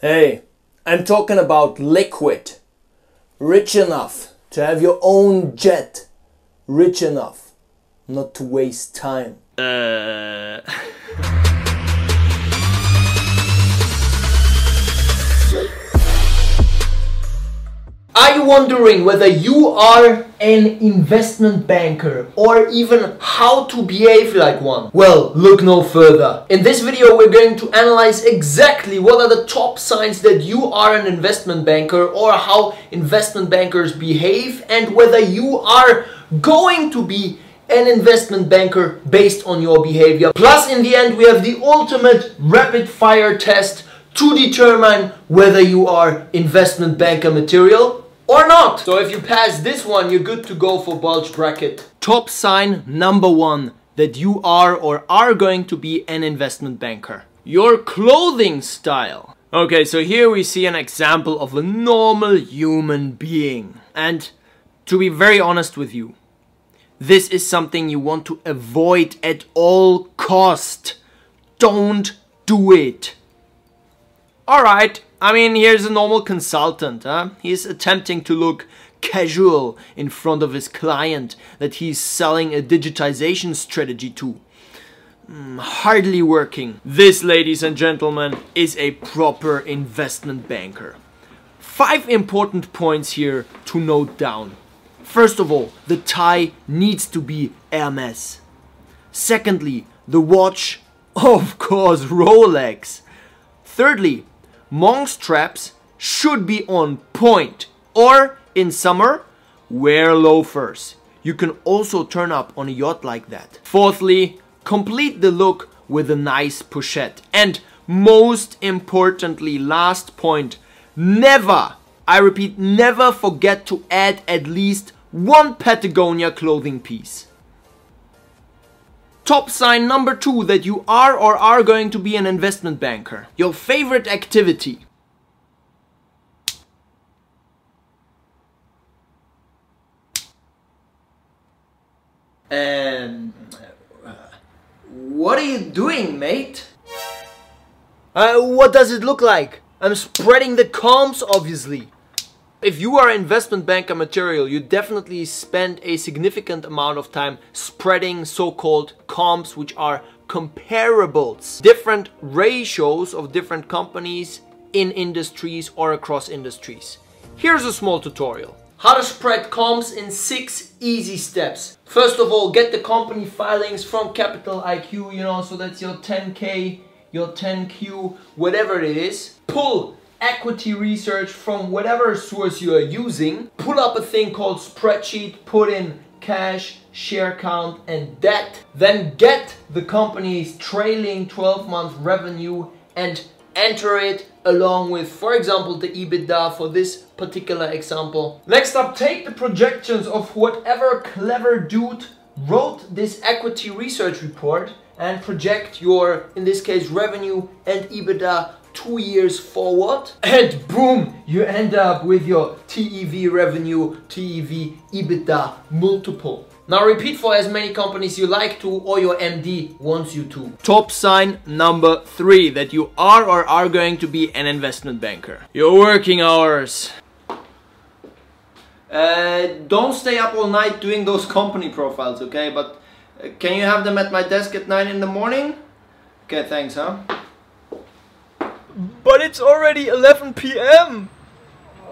Hey, I'm talking about liquid. Rich enough to have your own jet. Rich enough not to waste time. Uh. Wondering whether you are an investment banker or even how to behave like one? Well, look no further. In this video, we're going to analyze exactly what are the top signs that you are an investment banker or how investment bankers behave and whether you are going to be an investment banker based on your behavior. Plus, in the end, we have the ultimate rapid fire test to determine whether you are investment banker material or not. So if you pass this one, you're good to go for bulge bracket. Top sign number one that you are or are going to be an investment banker. Your clothing style. Okay, so here we see an example of a normal human being. And to be very honest with you, this is something you want to avoid at all cost. Don't do it. Alright, I mean, here's a normal consultant. Huh? He's attempting to look casual in front of his client that he's selling a digitization strategy to. Mm, hardly working. This, ladies and gentlemen, is a proper investment banker. Five important points here to note down. First of all, the tie needs to be Hermes. Secondly, the watch, of course, Rolex. Thirdly, monk straps should be on point. Or in summer, wear loafers. You can also turn up on a yacht like that. Fourthly, complete the look with a nice pochette. And most importantly, last point, never, I repeat, never forget to add at least one Patagonia clothing piece. Top sign number two that you are or are going to be an investment banker. Your favorite activity. Um, what are you doing, mate? Uh, what does it look like? I'm spreading the comps, obviously. If you are an investment banker material, you definitely spend a significant amount of time spreading so-called comps, which are comparables, different ratios of different companies in industries or across industries. Here's a small tutorial. How to spread comps in six easy steps. First of all, get the company filings from Capital IQ, you know, so that's your 10K, your 10Q, whatever it is. Pull equity research from whatever source you are using, pull up a thing called spreadsheet, put in cash, share count, and debt, then get the company's trailing 12 month revenue and enter it along with, for example, the EBITDA for this particular example. Next up, take the projections of whatever clever dude wrote this equity research report and project your, in this case, revenue and EBITDA two years forward and boom you end up with your TEV revenue TEV EBITDA multiple now repeat for as many companies you like to or your MD wants you to. Top sign number three that you are or are going to be an investment banker. Your working hours. Uh, don't stay up all night doing those company profiles, okay? But uh, can you have them at my desk at 9 in the morning? Okay, thanks, huh? But it's already 11 p.m.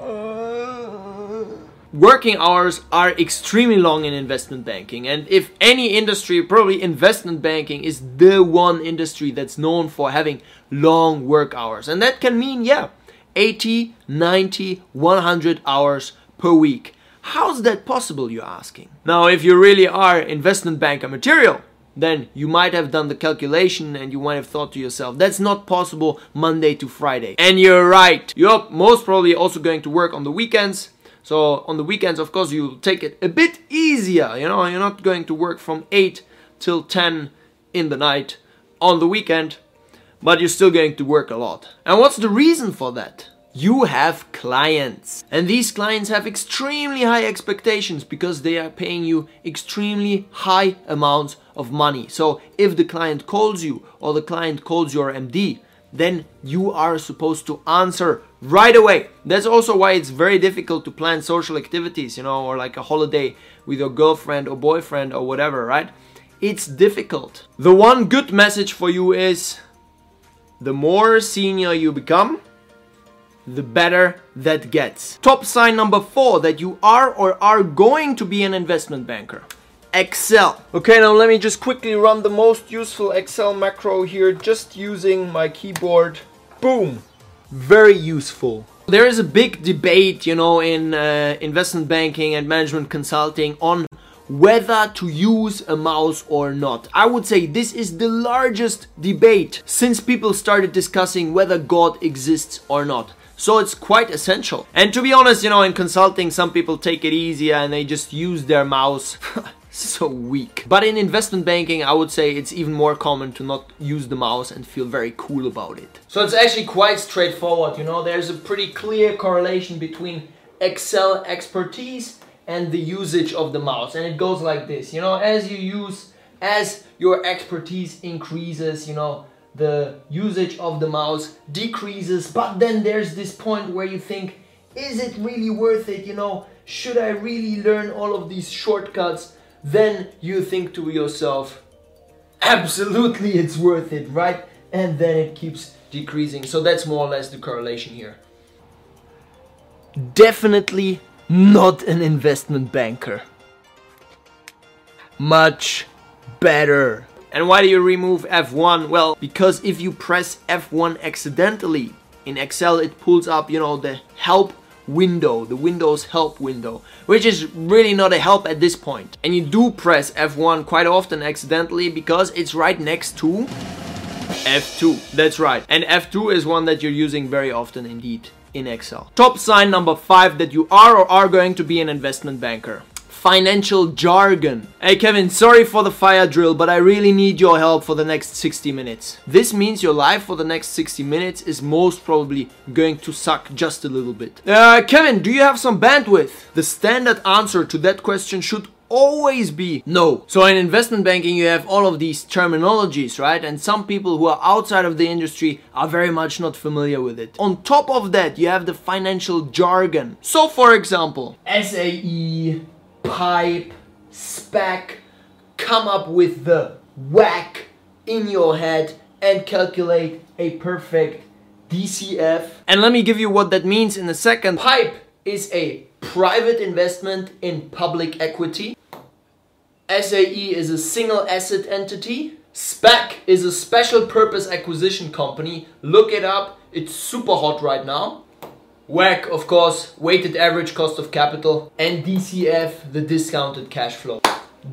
Uh, working hours are extremely long in investment banking, and if any industry, probably investment banking is the one industry that's known for having long work hours. And that can mean, yeah, 80, 90, 100 hours per week. How's that possible, you're asking? Now, if you really are investment banker material, then you might have done the calculation and you might have thought to yourself, that's not possible Monday to Friday. And you're right. You're most probably also going to work on the weekends. So on the weekends, of course, you'll take it a bit easier. You know, you're not going to work from 8 till 10 in the night on the weekend, but you're still going to work a lot. And what's the reason for that? You have clients. And these clients have extremely high expectations because they are paying you extremely high amounts of money. So if the client calls you or the client calls your MD, then you are supposed to answer right away. That's also why it's very difficult to plan social activities, you know, or like a holiday with your girlfriend or boyfriend or whatever, right? It's difficult. The one good message for you is the more senior you become, the better that gets. Top sign number four that you are or are going to be an investment banker. Excel. Okay, now let me just quickly run the most useful Excel macro here just using my keyboard. Boom. Very useful. There is a big debate, you know, in uh, investment banking and management consulting on whether to use a mouse or not. I would say this is the largest debate since people started discussing whether God exists or not. So it's quite essential. And to be honest, you know, in consulting, some people take it easier and they just use their mouse. so weak. But in investment banking, I would say it's even more common to not use the mouse and feel very cool about it. So it's actually quite straightforward, you know, there's a pretty clear correlation between Excel expertise and the usage of the mouse. And it goes like this, you know, as you use, as your expertise increases, you know, the usage of the mouse decreases, but then there's this point where you think, is it really worth it? You know, should I really learn all of these shortcuts? Then you think to yourself, absolutely it's worth it, right? And then it keeps decreasing. So that's more or less the correlation here. Definitely not an investment banker. Much better. And why do you remove F1? Well, because if you press F1 accidentally in Excel, it pulls up, you know, the help window, the Windows help window, which is really not a help at this point. And you do press F1 quite often accidentally because it's right next to F2. That's right. And F2 is one that you're using very often indeed in Excel. Top sign number five that you are or are going to be an investment banker financial jargon. Hey Kevin, sorry for the fire drill, but I really need your help for the next 60 minutes. This means your life for the next 60 minutes is most probably going to suck just a little bit. Uh, Kevin, do you have some bandwidth? The standard answer to that question should always be no. So in investment banking you have all of these terminologies, right? And some people who are outside of the industry are very much not familiar with it. On top of that, you have the financial jargon. So for example, SAE, pipe, SPAC, come up with the WACC in your head and calculate a perfect DCF. And let me give you what that means in a second. Pipe is a private investment in public equity. SAE is a single asset entity. SPAC is a special purpose acquisition company. Look it up, it's super hot right now. WACC, of course, weighted average cost of capital, and DCF, the discounted cash flow.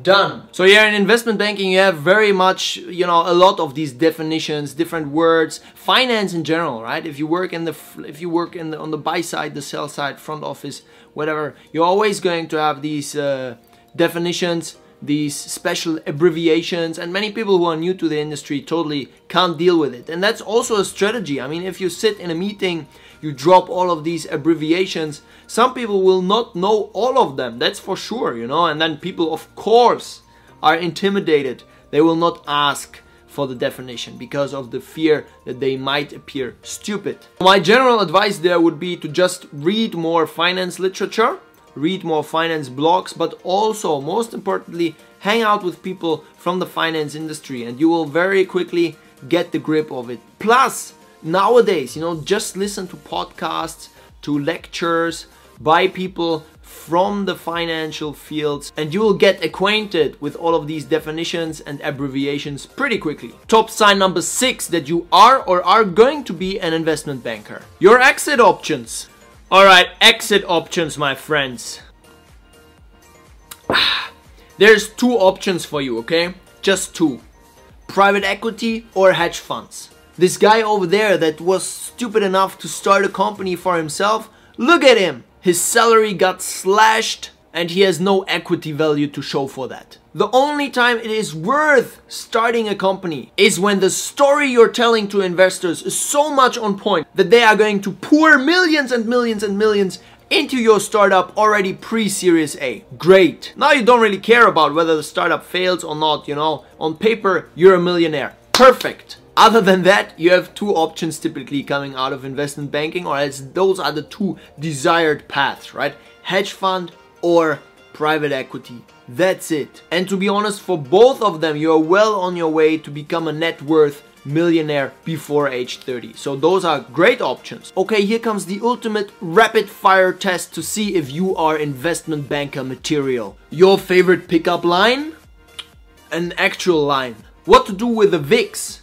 Done. So yeah, in investment banking, you have very much, you know, a lot of these definitions, different words, finance in general, right? If you work in the, if you work in the, on the buy side, the sell side, front office, whatever, you're always going to have these uh, definitions these special abbreviations and many people who are new to the industry totally can't deal with it. And that's also a strategy. I mean if you sit in a meeting you drop all of these abbreviations some people will not know all of them that's for sure you know? And then people of course are intimidated. They will not ask for the definition because of the fear that they might appear stupid. My general advice there would be to just read more finance literature read more finance blogs, but also, most importantly, hang out with people from the finance industry and you will very quickly get the grip of it. Plus, nowadays, you know, just listen to podcasts, to lectures by people from the financial fields and you will get acquainted with all of these definitions and abbreviations pretty quickly. Top sign number six that you are or are going to be an investment banker. Your exit options. Alright, exit options, my friends. There's two options for you, okay? Just two. Private equity or hedge funds. This guy over there that was stupid enough to start a company for himself, look at him! His salary got slashed and he has no equity value to show for that. The only time it is worth starting a company is when the story you're telling to investors is so much on point that they are going to pour millions and millions and millions into your startup already pre-series A. Great. Now you don't really care about whether the startup fails or not, you know. On paper, you're a millionaire. Perfect. Other than that, you have two options typically coming out of investment banking, or else those are the two desired paths, right? Hedge fund or private equity. That's it. And to be honest, for both of them, you are well on your way to become a net worth millionaire before age 30. So those are great options. Okay, here comes the ultimate rapid fire test to see if you are investment banker material. Your favorite pickup line? An actual line. What to do with the VIX?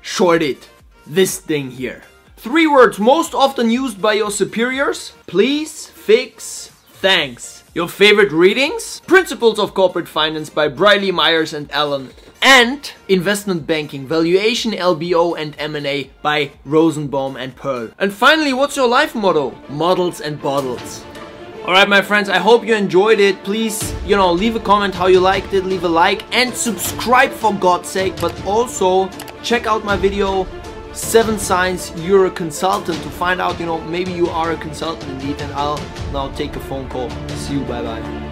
Short it. This thing here. Three words most often used by your superiors? Please, fix, thanks. Your favorite readings? Principles of Corporate Finance by Brealey Myers and Allen and Investment Banking, Valuation, LBO and M&A by Rosenbaum and Pearl. And finally, what's your life motto? Models and bottles. Alright my friends, I hope you enjoyed it. Please, you know, leave a comment how you liked it, leave a like and subscribe for God's sake. But also, check out my video, 7 signs you're a consultant to find out, you know, maybe you are a consultant indeed and I'll now take a phone call. See you, bye bye.